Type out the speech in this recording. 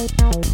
Hey, hey.